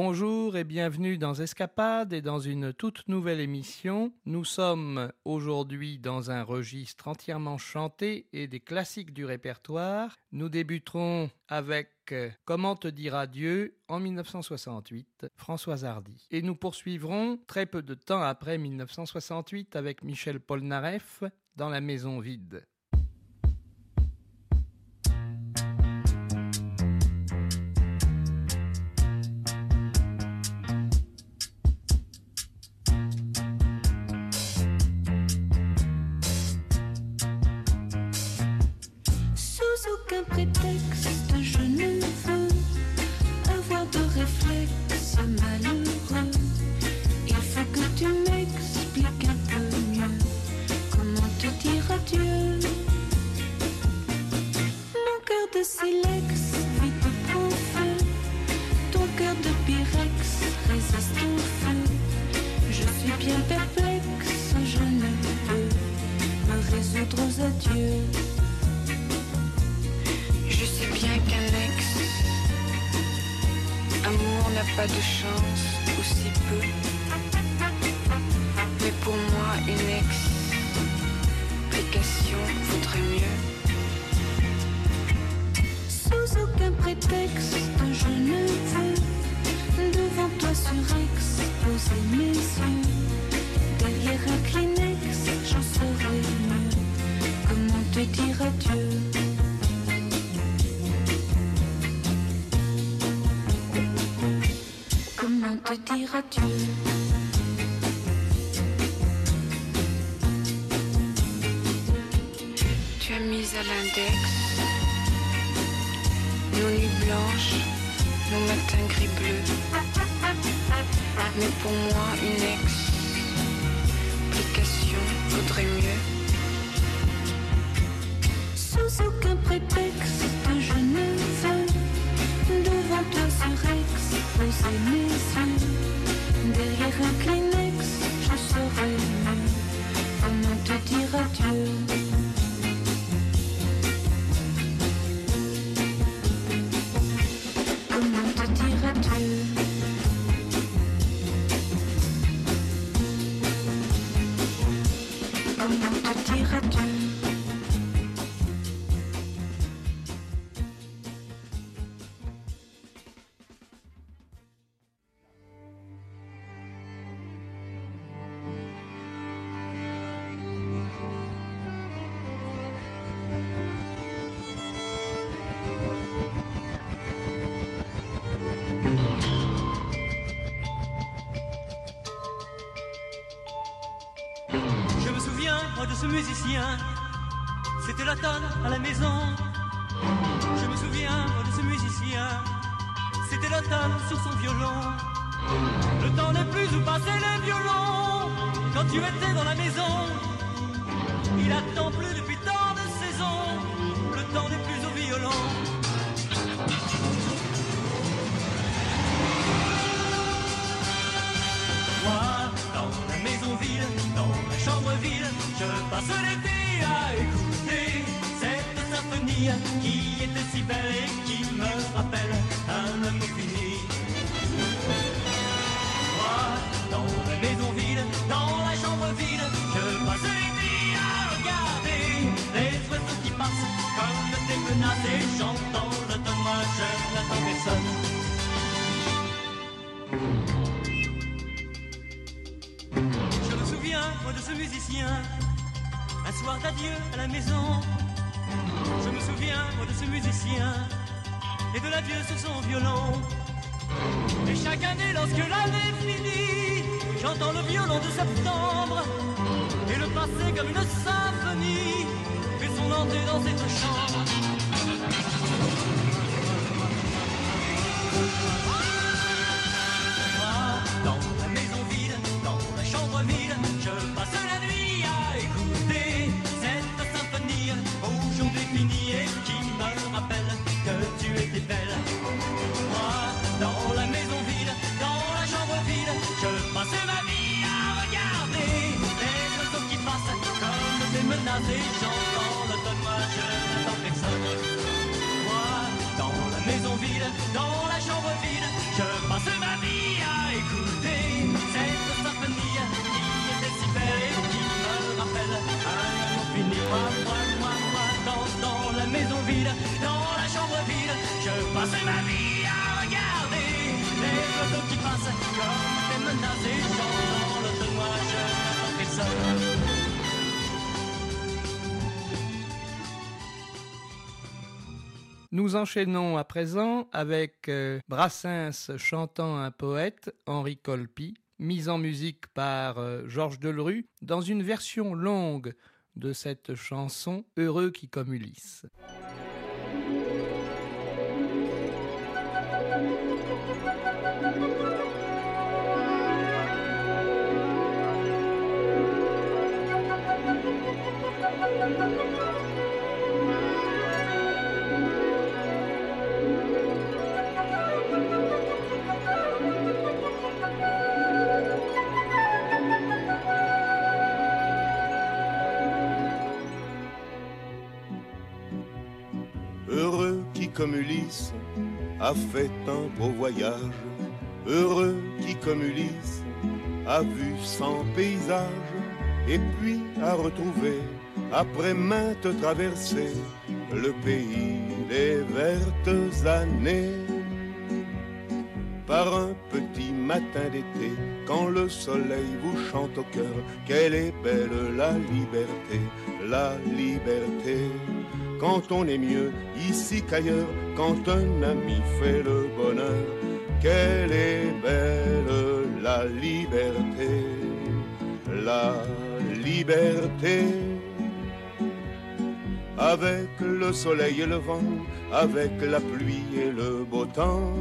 Bonjour et bienvenue dans Escapade et dans une toute nouvelle émission. Nous sommes aujourd'hui dans un registre entièrement chanté et des classiques du répertoire. Nous débuterons avec Comment te dire adieu en 1968, Françoise Hardy. Et nous poursuivrons très peu de temps après 1968 avec Michel Polnareff dans La maison vide. te Tu Tu as mis à l'index nos nuits blanches, nos matins gris bleus. Mais pour moi, une ex quickly ce musicien. C'était l'automne à la maison. Je me souviens de ce musicien. C'était l'automne sur son violon. Le temps n'est plus où passer les violons. Quand tu étais dans la maison, symphonie qui était si l'adieu sur son violon. Et chaque année, lorsque l'année finit, j'entends le violon de septembre et le passé comme une symphonie fait son entrée dans cette chambre. Enchaînons à présent avec euh, Brassens chantant un poète, Henri Colpi, mise en musique par euh, Georges Delru, dans une version longue de cette chanson Heureux qui comme Ulysse. Comme Ulysse a fait un beau voyage, heureux qui comme Ulysse a vu cent paysages, et puis a retrouvé, après maintes traversées, le pays des vertes années. Par un petit matin d'été, quand le soleil vous chante au cœur, quelle est belle la liberté, la liberté. Quand on est mieux ici qu'ailleurs, quand un ami fait le bonheur, quelle est belle la liberté, la liberté. Avec le soleil et le vent, avec la pluie et le beau temps,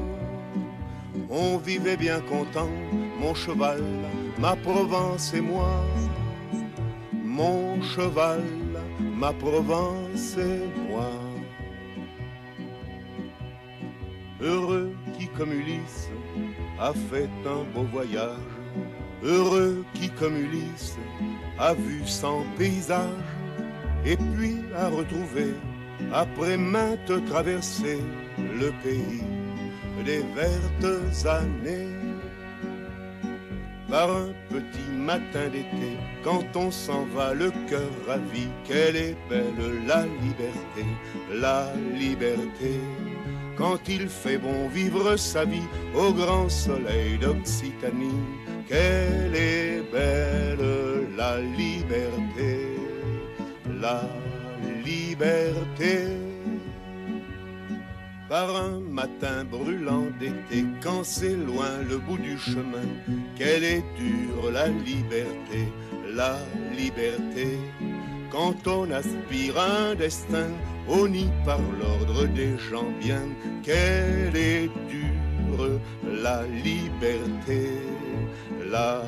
on vivait bien content, mon cheval, ma Provence et moi. Mon cheval, ma Provence et moi. Heureux qui comme Ulysse a fait un beau voyage, heureux qui comme Ulysse a vu cent paysages, et puis a retrouvé, après maintes traversées, le pays des vertes années. Par un petit matin d'été, quand on s'en va le cœur ravi, quelle est belle la liberté, la liberté. Quand il fait bon vivre sa vie au grand soleil d'Occitanie, quelle est belle la liberté, la liberté par un matin brûlant d'été, quand c'est loin le bout du chemin, quelle est dure la liberté, la liberté. Quand on aspire un destin, on par l'ordre des gens bien, quelle est dure la liberté, la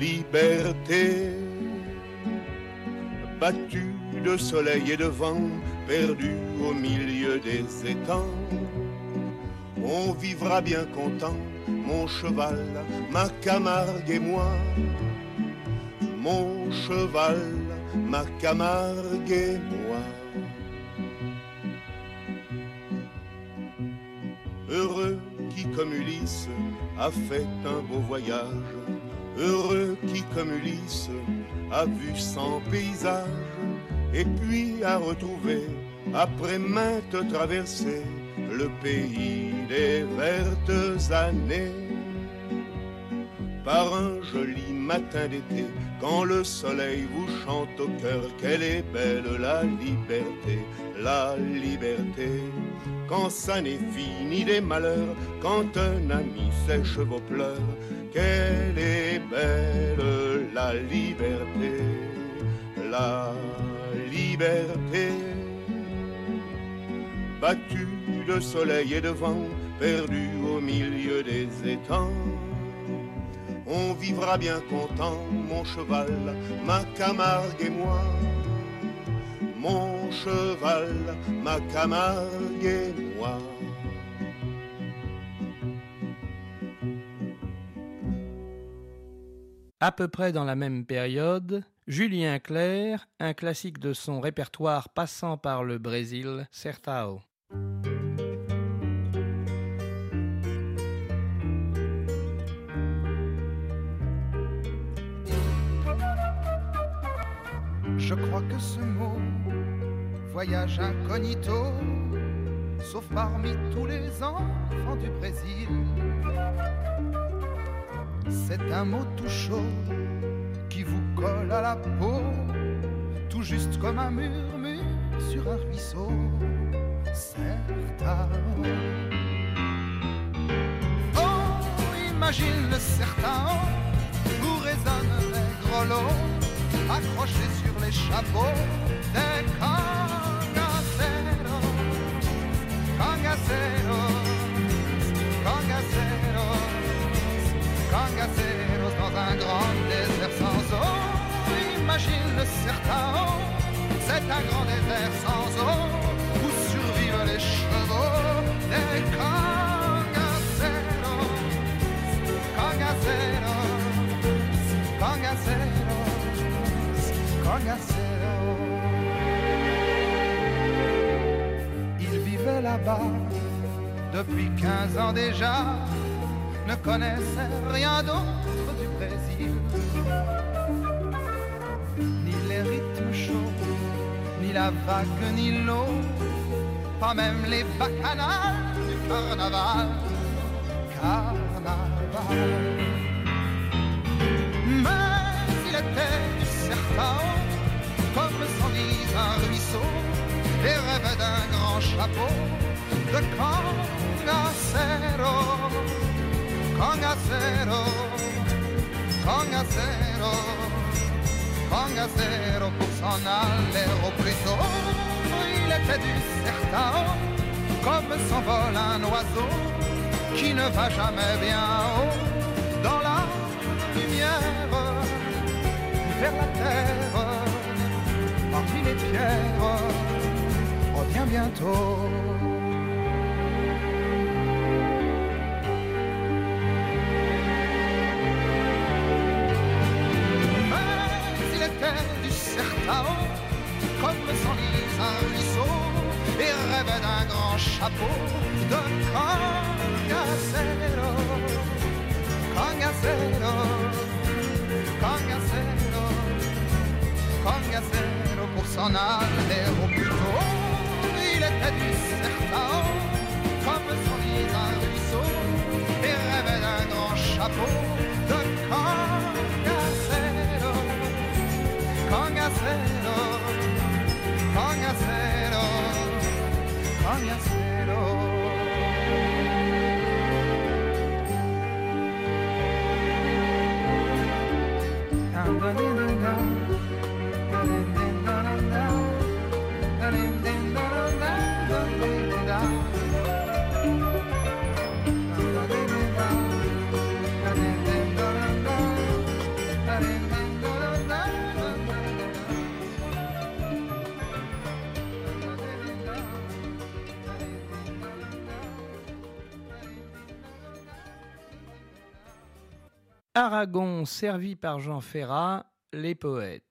liberté. Battu de soleil et de vent, perdu au milieu des étangs. On vivra bien content, mon cheval, ma Camargue et moi. Mon cheval, ma Camargue et moi. Heureux qui comme Ulysse a fait un beau voyage, heureux qui comme Ulysse a vu cent paysages, et puis a retrouvé, après maintes traversées, le pays des vertes années. Par un joli matin d'été, quand le soleil vous chante au cœur, quelle est belle la liberté, la liberté. Quand ça n'est fini des malheurs, quand un ami sèche vos pleurs, quelle est belle la liberté, la liberté. Battu de soleil et de vent, perdu au milieu des étangs. On vivra bien content, mon cheval, ma Camargue et moi. Mon cheval, ma Camargue et moi. À peu près dans la même période, Julien Clerc, un classique de son répertoire passant par le Brésil, Sertao. Je crois que ce mot, voyage incognito, sauf parmi tous les enfants du Brésil. C'est un mot tout chaud colle à la peau, tout juste comme un murmure sur un ruisseau. Certain. Oh, imagine le certain où résonnent les grelots accrochés sur les chapeaux des cangaceros, cangaceros, Certain, c'est un grand désert sans eau où survivent les chevaux. Des cangaceros, cangaceros, cangaceros, cangaceros. Il vivait là-bas depuis 15 ans déjà, ne connaissait rien d'autre la vague, ni l'eau, pas même les bacchanales du carnaval. Carnaval. Mais il était du certain, comme s'en dise un ruisseau, et rêvait d'un grand chapeau de cangacero, cangacero, cangacero, pour s'en aller au plus tôt. Il était du certain, comme s'envole un oiseau qui ne va jamais bien haut dans la lumière vers la terre, parmi les pierres, reviens bientôt. Certain, comme s'enlise un ruisseau, et rêvait d'un grand chapeau de cangacero, cangacero. Cangacero, Cangacero pour s'en aller au plus tôt. Il était du certain, comme son lit un ruisseau, et rêvait d'un grand chapeau Cangacero, Cangacero. Aragon servi par Jean Ferrat, les poètes.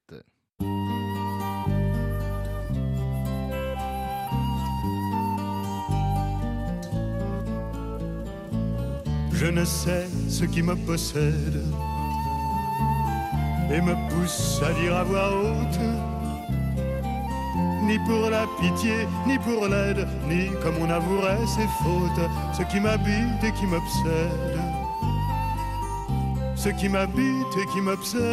Je ne sais ce qui me possède et me pousse à dire à voix haute, ni pour la pitié, ni pour l'aide, ni comme on avouerait ses fautes, ce qui m'habite et qui m'obsède, ce qui m'habite et qui m'obsède.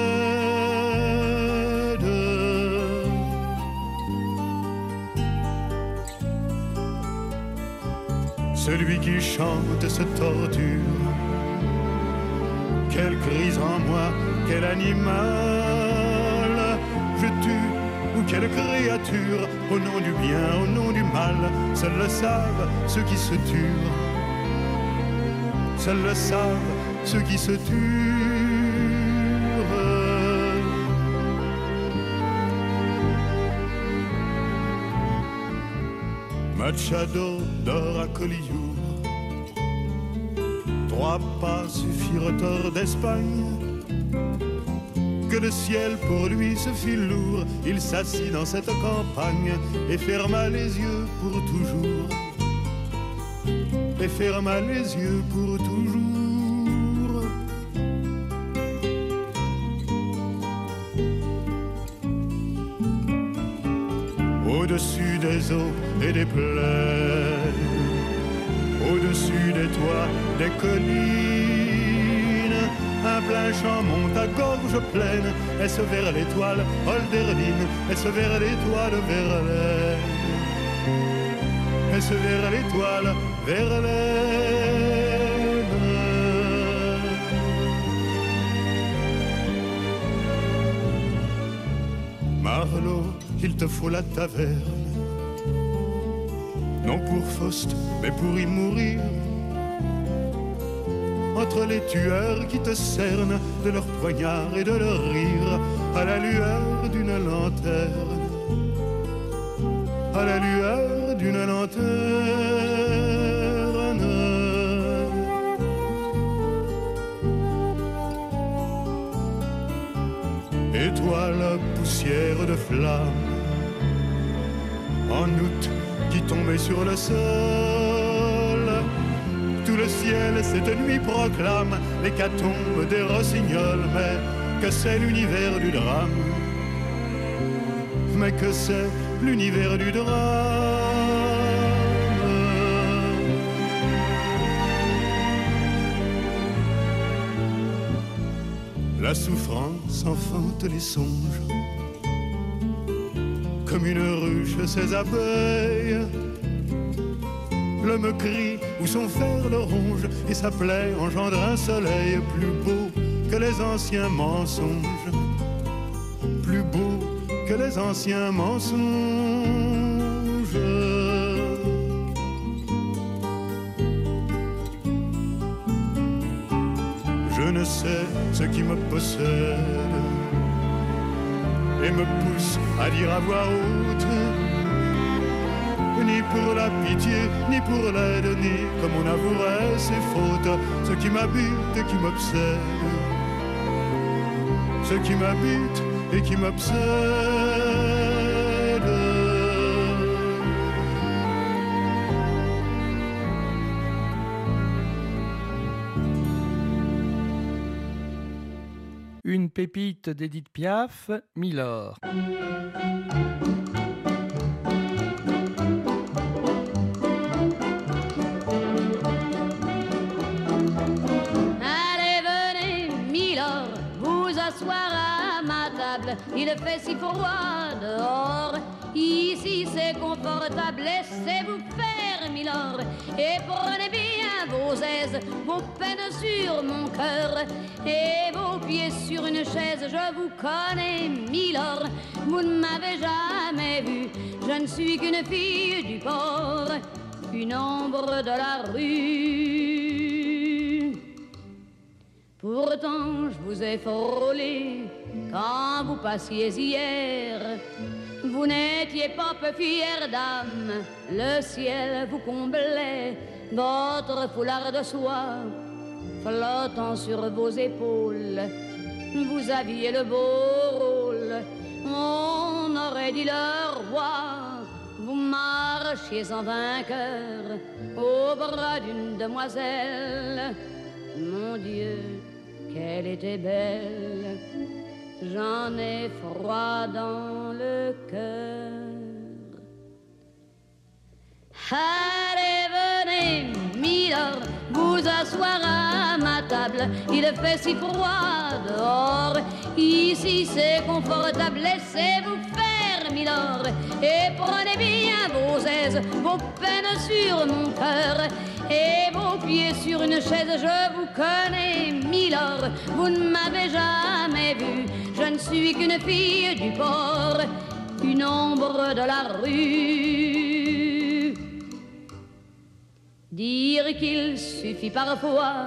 Celui qui chante se torture. Quel crise en moi, quel animal je tue ou quelle créature? Au nom du bien, au nom du mal. Seuls le savent ceux qui se tuent. Seuls le savent ceux qui se tuent. Machado dort à Collioure. Trois pas suffirent tort d'Espagne. Que le ciel pour lui se fit lourd. Il s'assit dans cette campagne et ferma les yeux pour toujours. Et ferma les yeux pour toujours. Au-dessus des eaux et des plaines. Au-dessus des toits, des collines. Un plein champ monte à gorge pleine, est-ce vers l'étoile Holderline, est-ce vers l'étoile Verlaine? Est-ce vers l'étoile Verlaine? Marlowe, il te faut la taverne non pour Faust, mais pour y mourir. Entre les tueurs qui te cernent de leurs poignards et de leur rire, à la lueur d'une lanterne, à la lueur d'une lanterne. Étoile, poussière de flamme, en août qui tombait sur le sol. Tout le ciel cette nuit proclame l'hécatombe des rossignols, mais que c'est l'univers du drame. Mais que c'est l'univers du drame. La souffrance enfante les songes comme une ruche ses abeilles. L'homme crie où son fer le ronge et sa plaie engendre un soleil plus beau que les anciens mensonges, plus beau que les anciens mensonges. Je ne sais ce qui me possède et me pousse à dire à voix haute ni pour la pitié, ni pour l'aide, ni comme on avouerait ses fautes, ce qui m'habite et qui m'obsède, ce qui m'habite et qui m'obsède. Pépite d'Edith Piaf, Milord. Allez, venez, Milord, vous asseoir à ma table. Il fait si froid dehors. Ici c'est confortable, laissez-vous Et prenez bien vos aises, vos peines sur mon cœur. Et vos pieds sur une chaise, je vous connais, Milord. Vous ne m'avez jamais vu, je ne suis qu'une fille du port, une ombre de la rue. Pourtant, je vous ai frôlé quand vous passiez hier. Vous n'étiez pas peu fière d'âme, le ciel vous comblait, votre foulard de soie flottant sur vos épaules. Vous aviez le beau rôle, on aurait dit le roi. Vous marchiez en vainqueur au bras d'une demoiselle. Mon Dieu, qu'elle était belle. J'en ai froid dans le cœur. Allez, venez, Milord, vous asseoir à ma table. Il fait si froid dehors. Ici c'est confortable. Laissez-vous faire, Et prenez bien vos aises, vos peines sur mon cœur. Et vos pieds sur une chaise, je vous connais, Milord. Vous ne m'avez jamais vu, je ne suis qu'une fille du port, une ombre de la rue. Dire qu'il suffit parfois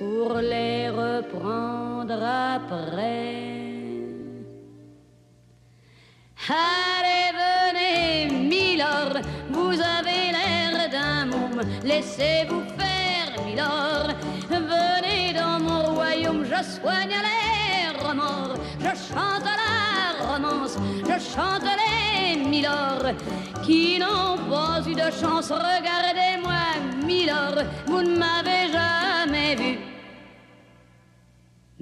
pour les reprendre après. Allez, venez, Milord, vous avez l'air d'un royaume, laissez-vous faire, Milord. Venez dans mon royaume, je soigne les remords, je chante la romance, je chante les Milord qui n'ont pas eu de chance. Regardez-moi, Milord, vous ne m'avez jamais vu.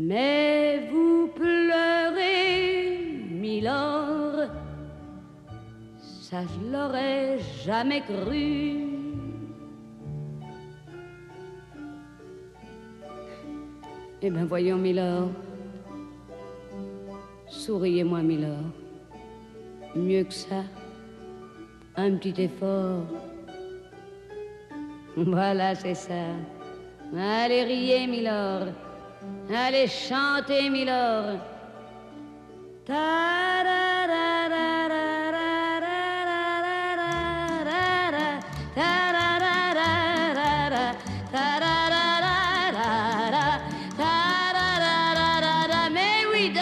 Mais vous pleurez, Milord, ça je l'aurais jamais cru. Eh bien voyons, Milord, souriez-moi, Milord. Mieux que ça, un petit effort. Voilà, c'est ça. Allez, riez, Milord. Allez chanter, Milord. Mais oui,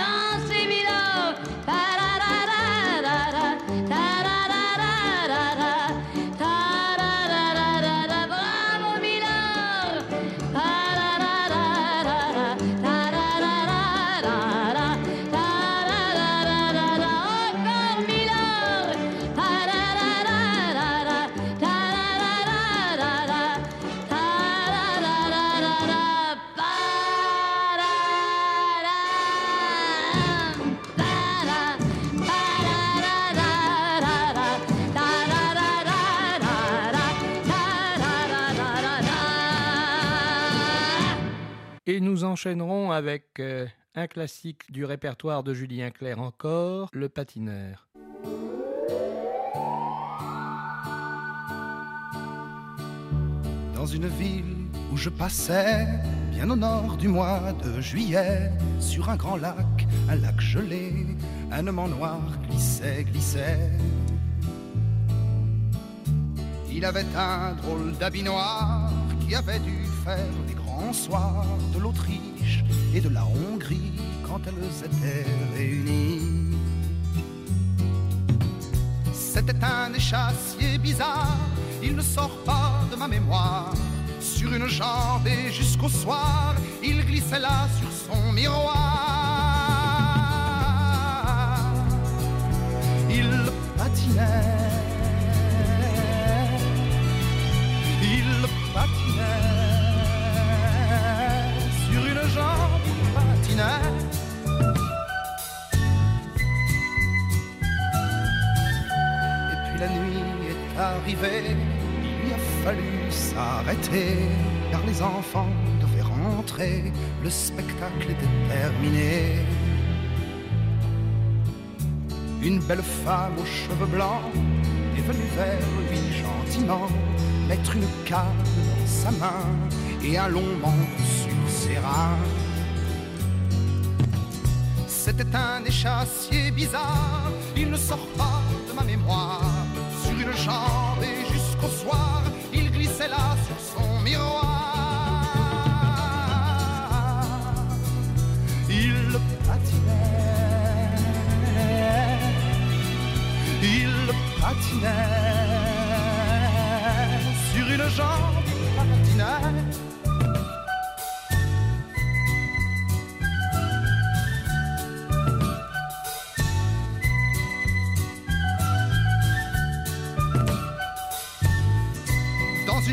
Et nous enchaînerons avec euh, un classique du répertoire de Julien Clerc encore, Le patineur. dans une ville où je passais, bien au nord du mois de juillet, sur un grand lac, un lac gelé, un homme en noir glissait, glissait. Il avait un drôle d'habit noir qui avait dû faire les de l'Autriche et de la Hongrie quand elles étaient réunies. C'était un échassier bizarre, il ne sort pas de ma mémoire. Sur une jambe et jusqu'au soir, il glissait là sur son miroir. Il patinait, il patinait. Et puis la nuit est arrivée, il lui a fallu s'arrêter, car les enfants devaient rentrer, le spectacle était terminé. Une belle femme aux cheveux blancs est venue vers lui gentiment, mettre une canne dans sa main et un long manteau sur ses reins. C'était un échassier bizarre, il ne sort pas de ma mémoire. Sur une jambe et jusqu'au soir, il glissait là sur son miroir. Il patinait, il patinait. Sur une jambe,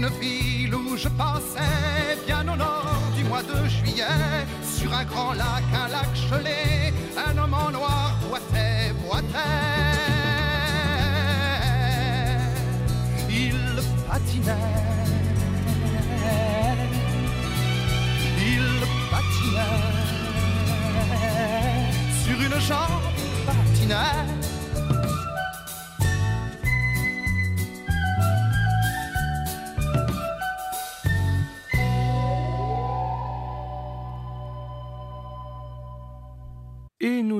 une ville où je passais, bien au nord du mois de juillet, sur un grand lac, un lac gelé, un homme en noir boitait, boitait. Il patinait, il patinait, sur une jambe, patinait.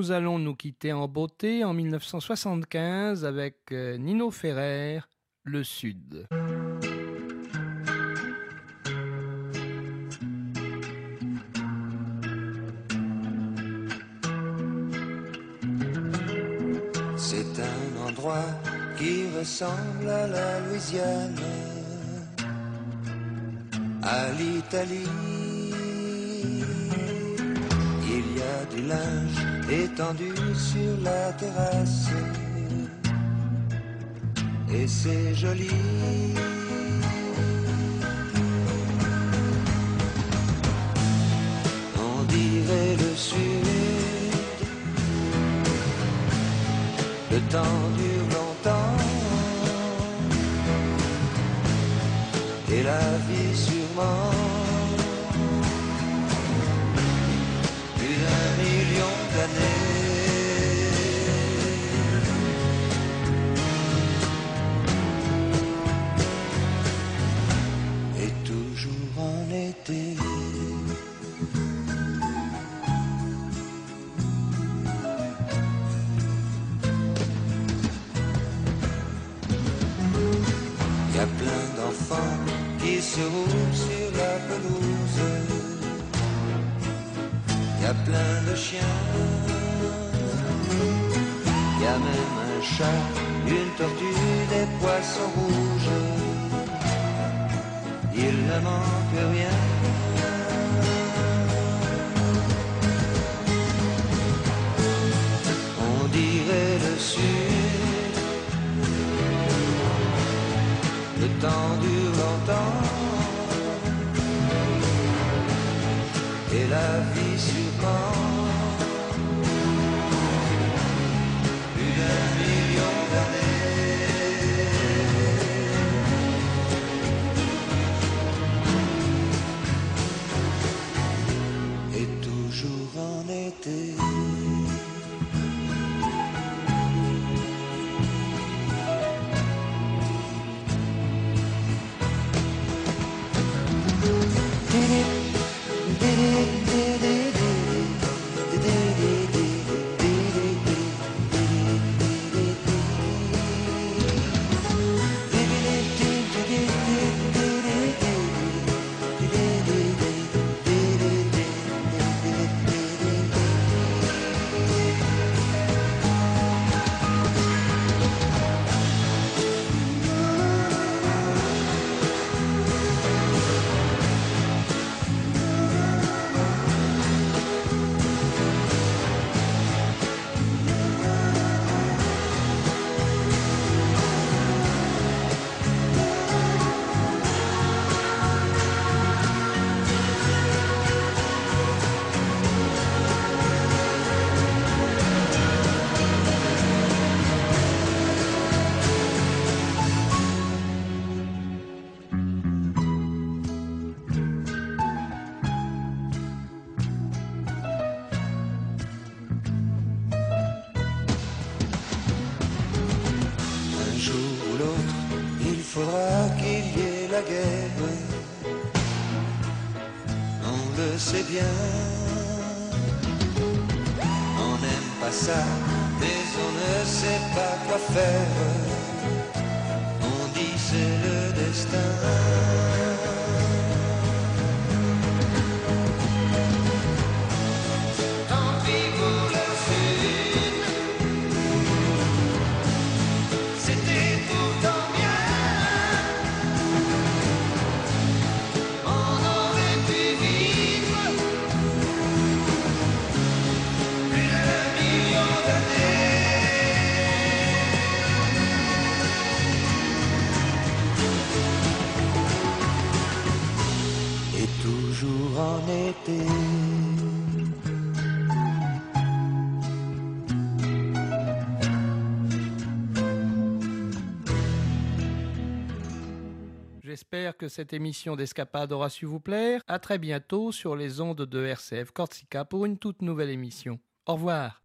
Nous allons nous quitter en beauté en 1975 avec euh, Nino Ferrer, Le Sud. C'est un endroit qui ressemble à la Louisiane. à l'Italie. Du linge étendu sur la terrasse. Et c'est joli. Été. Y a plein d'enfants qui se roulent sur la pelouse. Y a plein de chiens. Y a même un chat, une tortue, des poissons rouges. Il ne manque rien. On dirait le sud. Le temps dure longtemps Et la vie J'espère que cette émission d'escapade aura su vous plaire. À très bientôt sur les ondes de RCF Corsica pour une toute nouvelle émission. Au revoir.